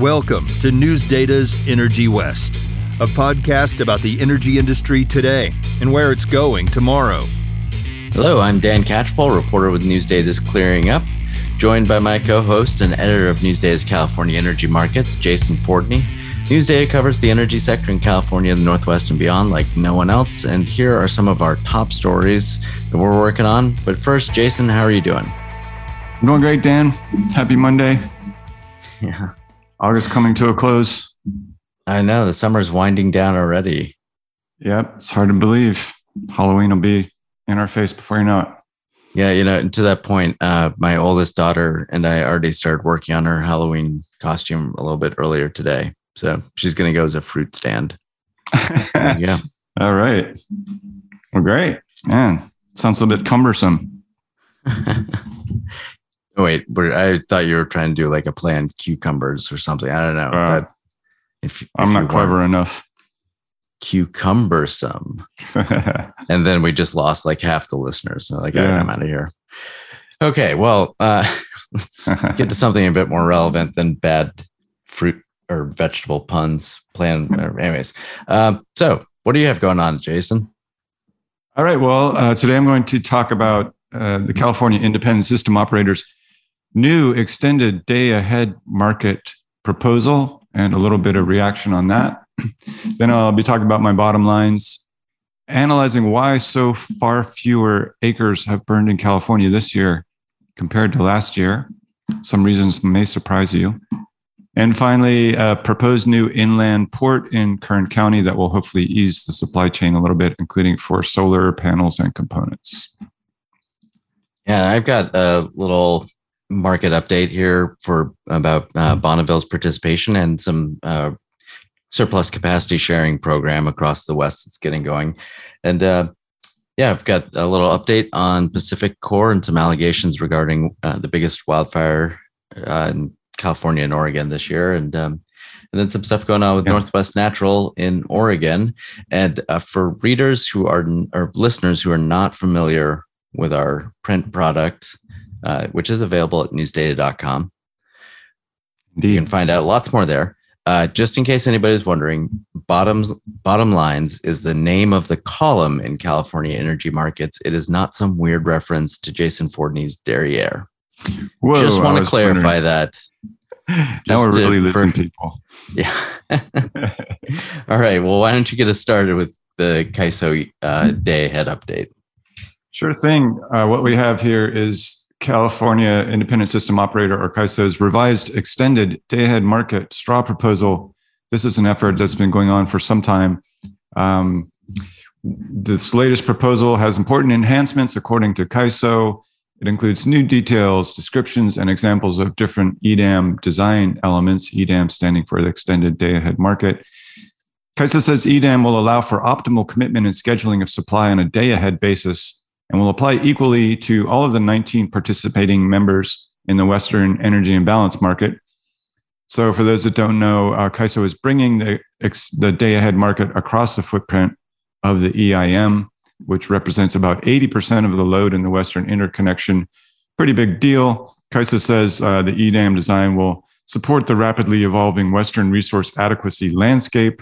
Welcome to News Data's Energy West, a podcast about the energy industry today and where it's going tomorrow. Hello, I'm Dan Catchpole, reporter with News Data's Clearing Up, joined by my co host and editor of News Data's California Energy Markets, Jason Fordney. News Data covers the energy sector in California, the Northwest, and beyond like no one else. And here are some of our top stories that we're working on. But first, Jason, how are you doing? I'm doing great, Dan. Happy Monday. Yeah. August coming to a close. I know the summer's winding down already. Yep, it's hard to believe. Halloween will be in our face before you know it. Yeah, you know, to that point, uh, my oldest daughter and I already started working on her Halloween costume a little bit earlier today. So she's going to go as a fruit stand. yeah. All right. Well, great. Man, sounds a bit cumbersome. Oh, wait, but I thought you were trying to do like a play on cucumbers or something. I don't know. Uh, but if, if I'm not clever enough. Cucumbersome. and then we just lost like half the listeners. They're like, "All right, Yeah. I'm out of here. Okay, well, uh, let's get to something a bit more relevant than bad fruit or vegetable puns. Plan, anyways. Um, so, what do you have going on, Jason? All right. Well, uh, today I'm going to talk about uh, the California Independent System Operators' new extended day ahead market proposal and a little bit of reaction on that. then I'll be talking about my bottom lines, analyzing why so far fewer acres have burned in California this year compared to last year. Some reasons may surprise you. And finally, a proposed new inland port in Kern County that will hopefully ease the supply chain a little bit, including for solar panels and components. Yeah, I've got a little market update here for about uh, Bonneville's participation and some uh, surplus capacity sharing program across the West that's getting going. And uh, yeah, I've got a little update on PacifiCorp and some allegations regarding uh, the biggest wildfire uh, in California and Oregon this year. And um, and then some stuff going on with Yeah. Northwest Natural in Oregon. And uh, for readers who are or listeners who are not familiar with our print product, uh, which is available at newsdata.com. You can find out lots more there. Uh, just in case anybody's wondering, bottoms bottom lines is the name of the column in California energy markets. It is not some weird reference to Jason Fordney's Derriere. Whoa, just want to clarify that. wondering. Now we're just really listening, people. Yeah. All right. Well, why don't you get us started with the CAISO uh, day ahead update? Sure thing. Uh, what we have here is California Independent System Operator, or CAISO's revised extended day ahead market straw proposal. This is an effort that's been going on for some time. Um, this latest proposal has important enhancements according to CAISO. It includes new details, descriptions, and examples of different EDAM design elements, EDAM standing for the extended day ahead market. CAISO says EDAM will allow for optimal commitment and scheduling of supply on a day ahead basis and will apply equally to all of the 19 participating members in the Western Energy Imbalance Market. So, for those that don't know, uh, is bringing the, the day ahead market across the footprint of the EIM, which represents about 80% of the load in the Western interconnection. Pretty big deal. CAISO says uh, the EDAM design will support the rapidly evolving Western resource adequacy landscape.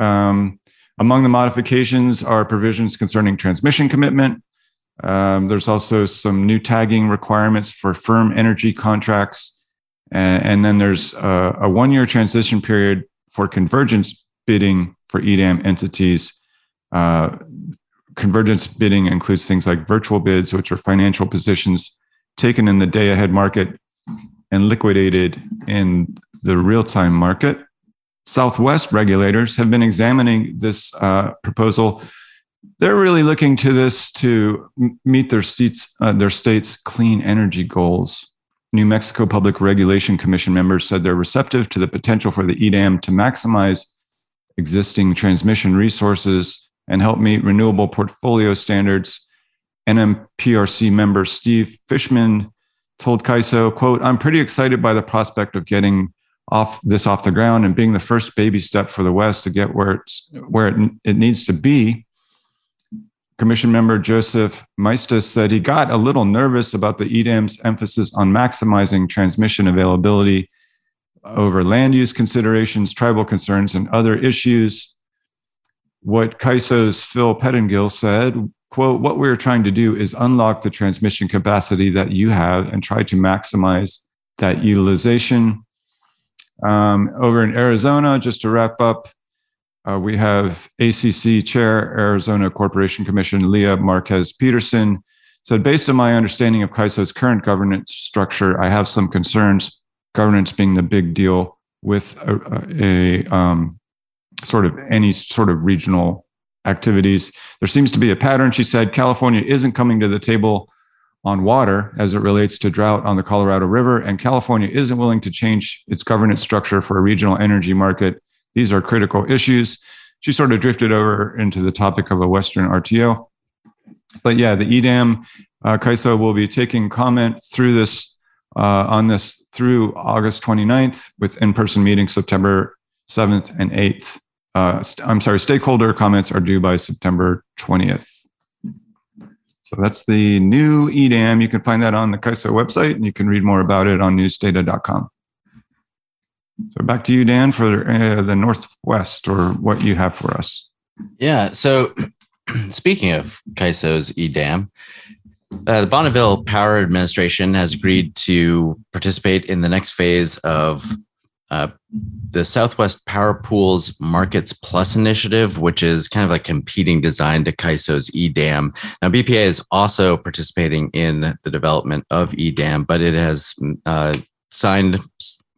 Um, among the modifications are provisions concerning transmission commitment, um, there's also some new tagging requirements for firm energy contracts. And, and then there's a, a one year transition period for convergence bidding for EDAM entities. Uh, convergence bidding includes things like virtual bids, which are financial positions taken in the day ahead market and liquidated in the real time market. Southwest regulators have been examining this uh, proposal they're really looking to this to meet their states uh, their state's clean energy goals. New Mexico Public Regulation Commission members said they're receptive to the potential for the EDAM to maximize existing transmission resources and help meet renewable portfolio standards. NMPRC member Steve Fishman told CAISO, quote, I'm pretty excited by the prospect of getting off this off the ground and being the first baby step for the West to get where it's where it, it needs to be. Commission member Joseph Maestas said he got a little nervous about the EDAM's emphasis on maximizing transmission availability over land use considerations, tribal concerns, and other issues. What CAISO's Phil Pettingill said, quote, what we're trying to do is unlock the transmission capacity that you have and try to maximize that utilization. Um, over in Arizona, just to wrap up, uh, we have ACC Chair, Arizona Corporation Commission, Leah Marquez Peterson, said, based on my understanding of CAISO's current governance structure, I have some concerns, governance being the big deal with a, a um, sort of any sort of regional activities. There seems to be a pattern. She said California isn't coming to the table on water as it relates to drought on the Colorado River, and California isn't willing to change its governance structure for a regional energy market. These are critical issues. She sort of drifted over into the topic of a Western RTO. But yeah, the EDAM, uh, CAISO will be taking comment through this uh, on this through August 29th with in-person meetings September 7th and 8th. Uh, I'm sorry, stakeholder comments are due by September 20th. So that's the new EDAM. You can find that on the CAISO website and you can read more about it on newsdata.com. So back to you, Dan, for uh, the Northwest or what you have for us. Yeah. So speaking of CAISO's EDAM, uh, the Bonneville Power Administration has agreed to participate in the next phase of uh, the Southwest Power Pools Markets Plus initiative, which is kind of like competing design to CAISO's EDAM. Now, BPA is also participating in the development of EDAM, but it has uh, signed,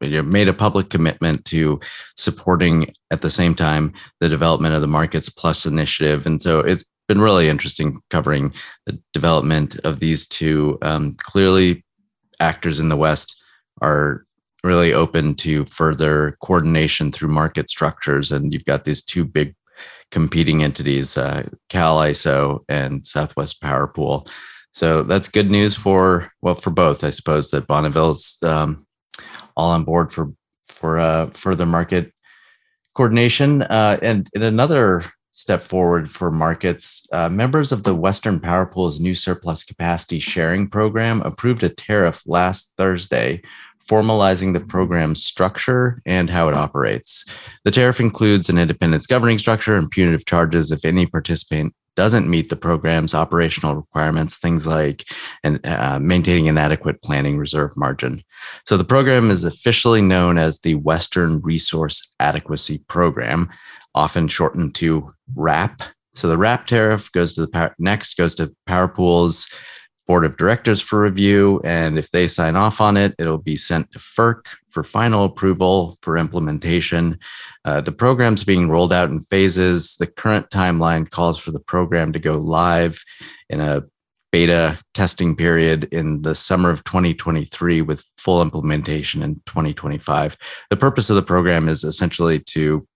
made a public commitment to supporting at the same time the development of the Markets Plus initiative. And so it's been really interesting covering the development of these two. Um, clearly, actors in the West are really open to further coordination through market structures. And you've got these two big competing entities, uh, Cal ISO and Southwest Power Pool. So that's good news for well for both, I suppose. That Bonneville's um, all on board for for uh, further market coordination. Uh, and another step forward for markets, uh, members of the Western Power Pool's new surplus capacity sharing program approved a tariff last Thursday formalizing the program's structure and how it operates. The tariff includes an independence governing structure and punitive charges if any participant doesn't meet the program's operational requirements, things like and uh, maintaining an adequate planning reserve margin. So the program is officially known as the Western Resource Adequacy Program, often shortened to WRAP. So the WRAP tariff goes to the power, next goes to power pools board of directors for review. And if they sign off on it, it'll be sent to FERC for final approval for implementation. Uh, the program's being rolled out in phases. The current timeline calls for the program to go live in a beta testing period in the summer of 2023 with full implementation in 2025. The purpose of the program is essentially to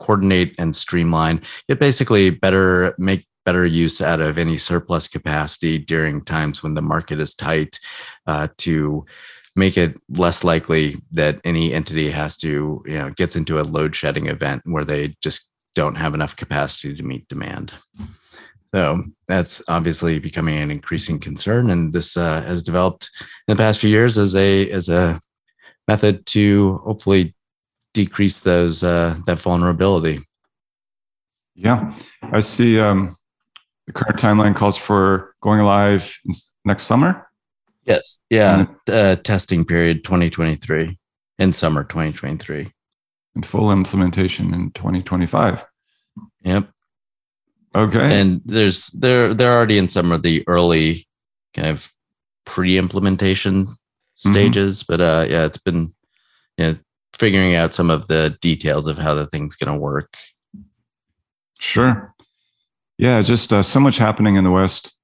coordinate and streamline it basically better make better use out of any surplus capacity during times when the market is tight uh, to make it less likely that any entity has to you know gets into a load shedding event where they just don't have enough capacity to meet demand so that's obviously becoming an increasing concern and this uh, has developed in the past few years as a as a method to hopefully decrease those uh, that vulnerability yeah i see um, the current timeline calls for going live next summer. Yes. Yeah. Uh, testing period 2023 in summer 2023. And full implementation in 2025. Yep. Okay. And there's they're they're already in some of the early kind of pre-implementation mm-hmm. stages, mm-hmm. but uh yeah, it's been you know figuring out some of the details of how the thing's going to work. Sure. Yeah, just uh, so much happening in the West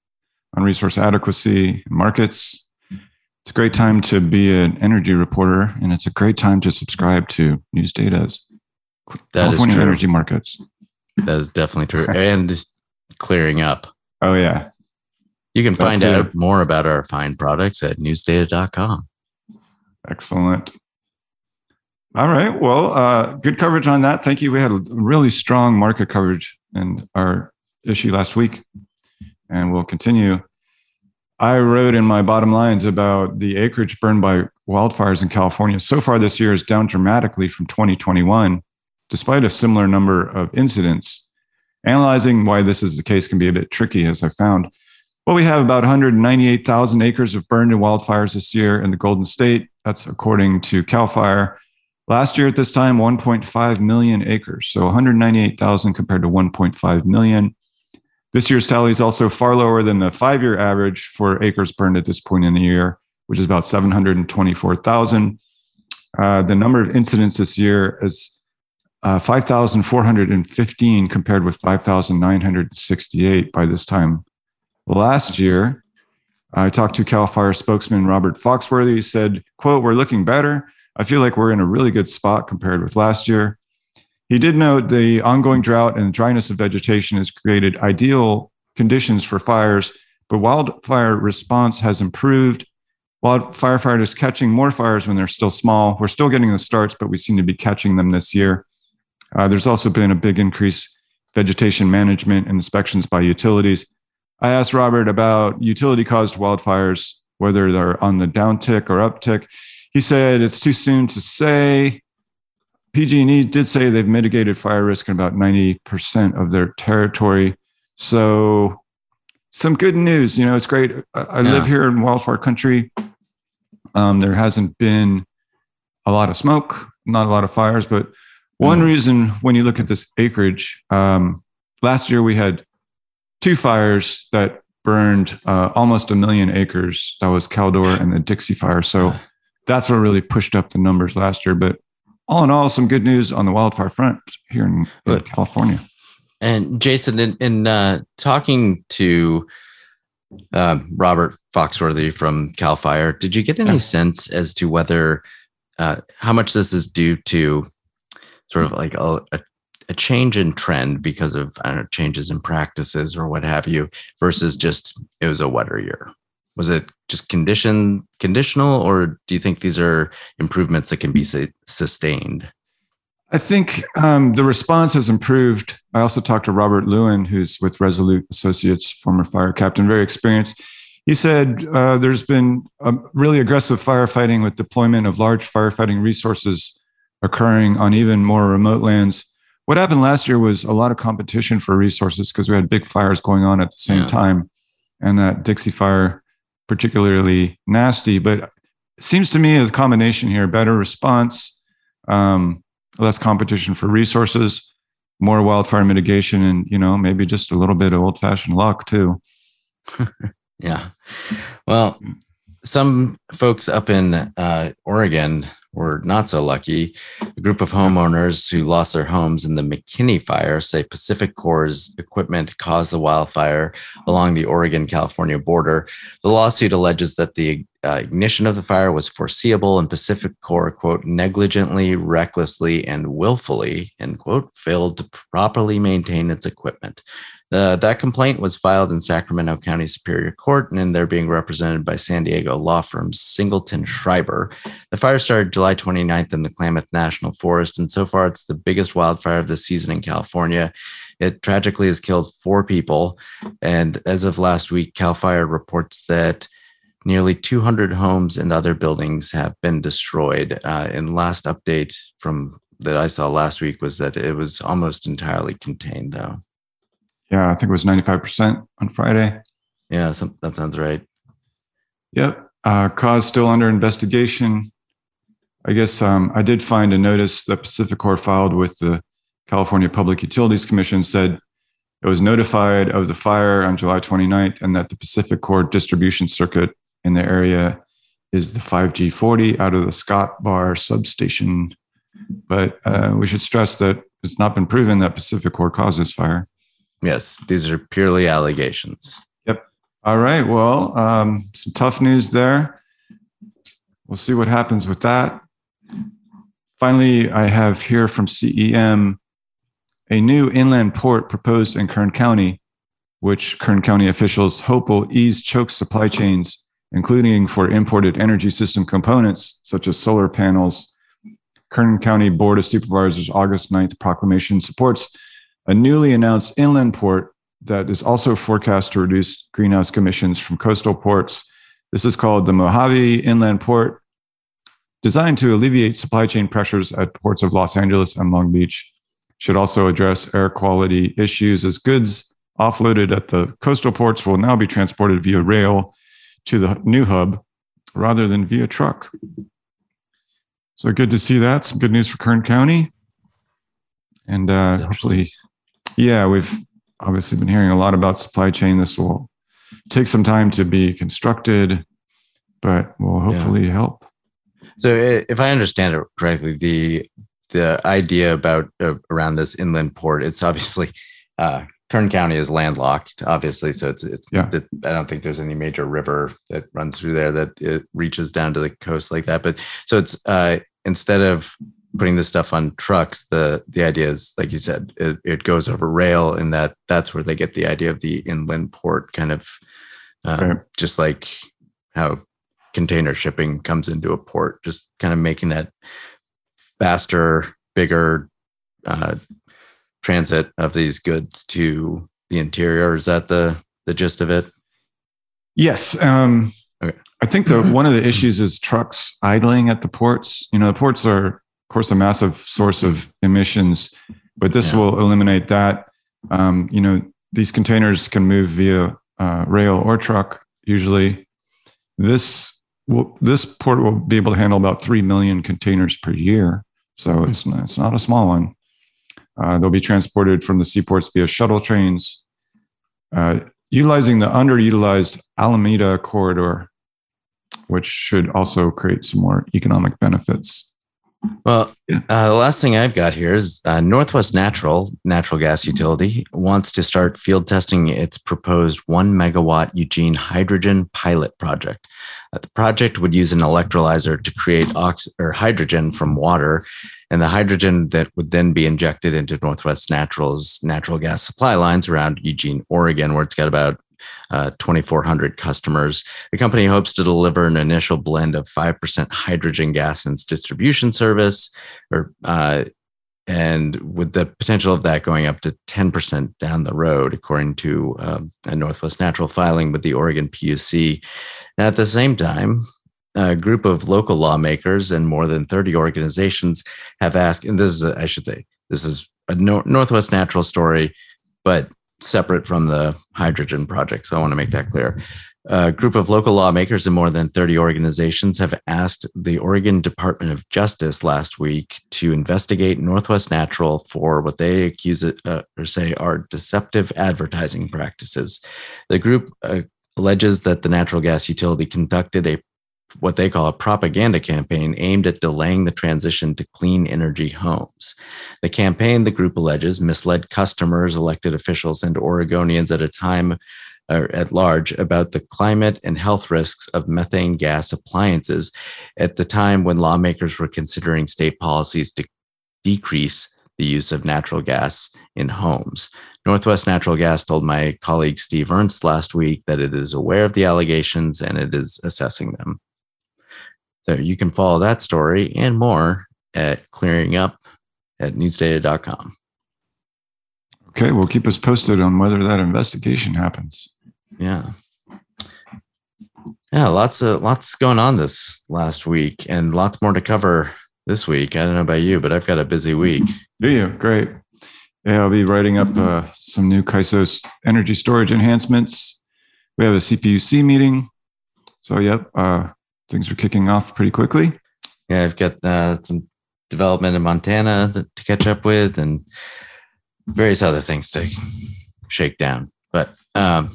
on resource adequacy markets. It's a great time to be an energy reporter, and it's a great time to subscribe to News Data's that California energy markets. That is definitely true, and clearing up. Oh yeah, you can find That's out more about our fine products at newsdata.com. Excellent. All right. Well, uh, good coverage on that. Thank you. We had a really strong market coverage in our issue last week, and we'll continue. I wrote in my bottom lines about the acreage burned by wildfires in California so far this year is down dramatically from 2021, despite a similar number of incidents. Analyzing why this is the case can be a bit tricky, as I found. Well, we have about 198,000 acres of burned in wildfires this year in the Golden State. That's according to CAL FIRE. Last year at this time, 1.5 million acres. So 198,000 compared to 1.5 million. This year's tally is also far lower than the five year average for acres burned at this point in the year, which is about 724,000. Uh, the number of incidents this year is uh, 5,415 compared with 5,968 by this time last year. I talked to CAL FIRE spokesman Robert Foxworthy. He said, quote, we're looking better. I feel like we're in a really good spot compared with last year. He did note the ongoing drought and dryness of vegetation has created ideal conditions for fires, but wildfire response has improved. Wild firefighters catching more fires when they're still small. We're still getting the starts, but we seem to be catching them this year. Uh, there's also been a big increase vegetation management and inspections by utilities. I asked Robert about utility caused wildfires, whether they're on the downtick or uptick. He said it's too soon to say. PG&E did say they've mitigated fire risk in about 90% of their territory. So some good news. You know, it's great. I, I yeah. live here in wildfire country. Um, there hasn't been a lot of smoke, not a lot of fires, but one mm. reason when you look at this acreage, um, last year we had two fires that burned uh, almost a million acres. That was Caldor and the Dixie Fire. So that's what really pushed up the numbers last year. But all in all, some good news on the wildfire front here in, in California. And Jason, in, in uh, talking to um, Robert Foxworthy from Cal Fire, did you get any yeah. sense as to whether uh, how much this is due to sort of like a, a, a change in trend because of know, changes in practices or what have you, versus just it was a wetter year? was it just condition conditional or do you think these are improvements that can be su- sustained? I think um, the response has improved. I also talked to robert lewin who's with resolute associates former fire captain very experienced. He said uh, there's been really aggressive firefighting with deployment of large firefighting resources occurring on even more remote lands what happened last year was a lot of competition for resources because we had big fires going on at the same yeah. time and that dixie fire particularly nasty, but seems to me a combination here: better response, um, less competition for resources, more wildfire mitigation, and you know maybe just a little bit of old-fashioned luck too. yeah. Well, some folks up in uh, Oregon were not so lucky. A group of homeowners who lost their homes in the McKinney fire say PacifiCorp's equipment caused the wildfire along the Oregon California border. The lawsuit alleges that the uh, ignition of the fire was foreseeable and PacifiCorp, quote, negligently, recklessly, and willfully, end quote, failed to properly maintain its equipment. Uh, that complaint was filed in Sacramento County Superior Court, and they're being represented by San Diego law firm Singleton Schreiber. The fire started July 29th in the Klamath National Forest, and so far it's the biggest wildfire of the season in California. It tragically has killed four people, and as of last week, Cal Fire reports that nearly 200 homes and other buildings have been destroyed. Uh, and last update from that I saw last week was that it was almost entirely contained, though. Yeah, I think it was 95% on Friday. Yeah, some, that sounds right. Yep. Uh, cause still under investigation. I guess um, I did find a notice that Pacific PacifiCorp filed with the California Public Utilities Commission said it was notified of the fire on July 29th and that the PacifiCorp distribution circuit in the area is the 5G40 out of the Scott Bar substation. But uh, we should stress that it's not been proven that PacifiCorp caused this fire. Yes, these are purely allegations. Yep. All right. Well, um, some tough news there. We'll see what happens with that. Finally, I have here from CEM a new inland port proposed in Kern County, which Kern County officials hope will ease choke supply chains, including for imported energy system components such as solar panels. Kern County Board of Supervisors August 9th proclamation supports a newly announced inland port that is also forecast to reduce greenhouse emissions from coastal ports. This is called the Mojave Inland Port. designed to alleviate supply chain pressures at ports of Los Angeles and Long Beach. Should also address air quality issues as goods offloaded at the coastal ports will now be transported via rail to the new hub rather than via truck. So good to see that. Some good news for Kern County. And uh, hopefully, yeah, we've obviously been hearing a lot about supply chain. This will take some time to be constructed, but will hopefully yeah. help. So, if I understand it correctly, the the idea about uh, around this inland port, it's obviously uh, Kern County is landlocked, obviously. So it's it's. Yeah. I don't think there's any major river that runs through there that it reaches down to the coast like that. But so it's uh, instead of putting this stuff on trucks, the the idea is like you said, it, it goes over rail, and that that's where they get the idea of the inland port kind of, uh, right. just like how container shipping comes into a port, just kind of making that faster, bigger uh, transit of these goods to the interior. Is that the the gist of it? Yes. Um, okay. I think the one of the issues is trucks idling at the ports. You know, the ports are, of course, a massive source of emissions, but this yeah. will eliminate that. Um, you know, these containers can move via uh, rail or truck. Usually, this will, this port will be able to handle about three million containers per year. So mm-hmm. it's not, it's not a small one. Uh, they'll be transported from the seaports via shuttle trains, uh, utilizing the underutilized Alameda corridor, which should also create some more economic benefits. Well, yeah. uh, the last thing I've got here is uh, Northwest Natural, natural gas utility, wants to start field testing its proposed one megawatt Eugene hydrogen pilot project. Uh, the project would use an electrolyzer to create ox- or hydrogen from water and the hydrogen that would then be injected into Northwest Natural's natural gas supply lines around Eugene, Oregon, where it's got about uh, 2,400 customers. The company hopes to deliver an initial blend of 5% hydrogen gas in its distribution service, or uh, and with the potential of that going up to 10% down the road, according to um, a Northwest Natural filing with the Oregon PUC. Now, at the same time, a group of local lawmakers and more than 30 organizations have asked, and this is, a, I should say, this is a Northwest Natural story, but separate from the hydrogen project. So I want to make that clear. A group of local lawmakers and more than 30 organizations have asked the Oregon Department of Justice last week to investigate Northwest Natural for what they accuse it uh, or say are deceptive advertising practices. The group uh, alleges that the natural gas utility conducted a what they call a propaganda campaign aimed at delaying the transition to clean energy homes. The campaign, the group alleges, misled customers, elected officials, and Oregonians at a time uh, at large about the climate and health risks of methane gas appliances at the time when lawmakers were considering state policies to decrease the use of natural gas in homes. Northwest Natural Gas told my colleague Steve Ernst last week that it is aware of the allegations and it is assessing them. So you can follow that story and more at clearing up at newsdata.com. Okay, well, keep us posted on whether that investigation happens. Yeah. Yeah, lots of lots going on this last week and lots more to cover this week. I don't know about you, but I've got a busy week. Do you? Great. Yeah, I'll be writing up uh, some new CAISO energy storage enhancements. We have a CPUC meeting. So, yep, uh, things are kicking off pretty quickly. Yeah, I've got uh, some development in Montana to catch up with, and various other things to shake down. But um,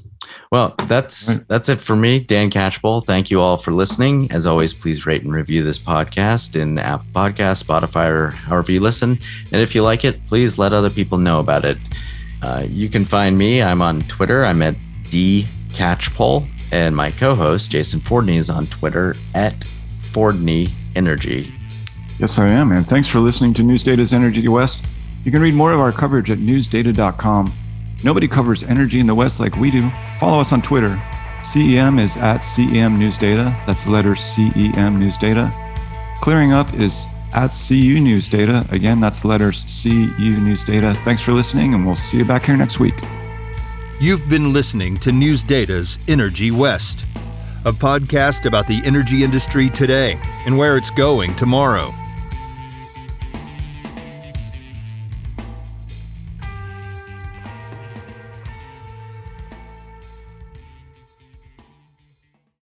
well, that's right. that's it for me, Dan Catchpole. Thank you all for listening. As always, please rate and review this podcast in the Apple Podcast, Spotify, or however you listen. And if you like it, please let other people know about it. Uh, you can find me. I'm on Twitter. I'm at D Catchpole. And my co host, Jason Fordney, is on Twitter at Fordney Energy. Yes, I am. And thanks for listening to News Data's Energy West. You can read more of our coverage at newsdata.com. Nobody covers energy in the West like we do. Follow us on Twitter. CEM is at CEM News Data. That's the letter CEM News Data. Clearing Up is at CU News Data. Again, that's the letters CU News Data. Thanks for listening, and we'll see you back here next week. You've been listening to News Data's Energy West, a podcast about the energy industry today and where it's going tomorrow.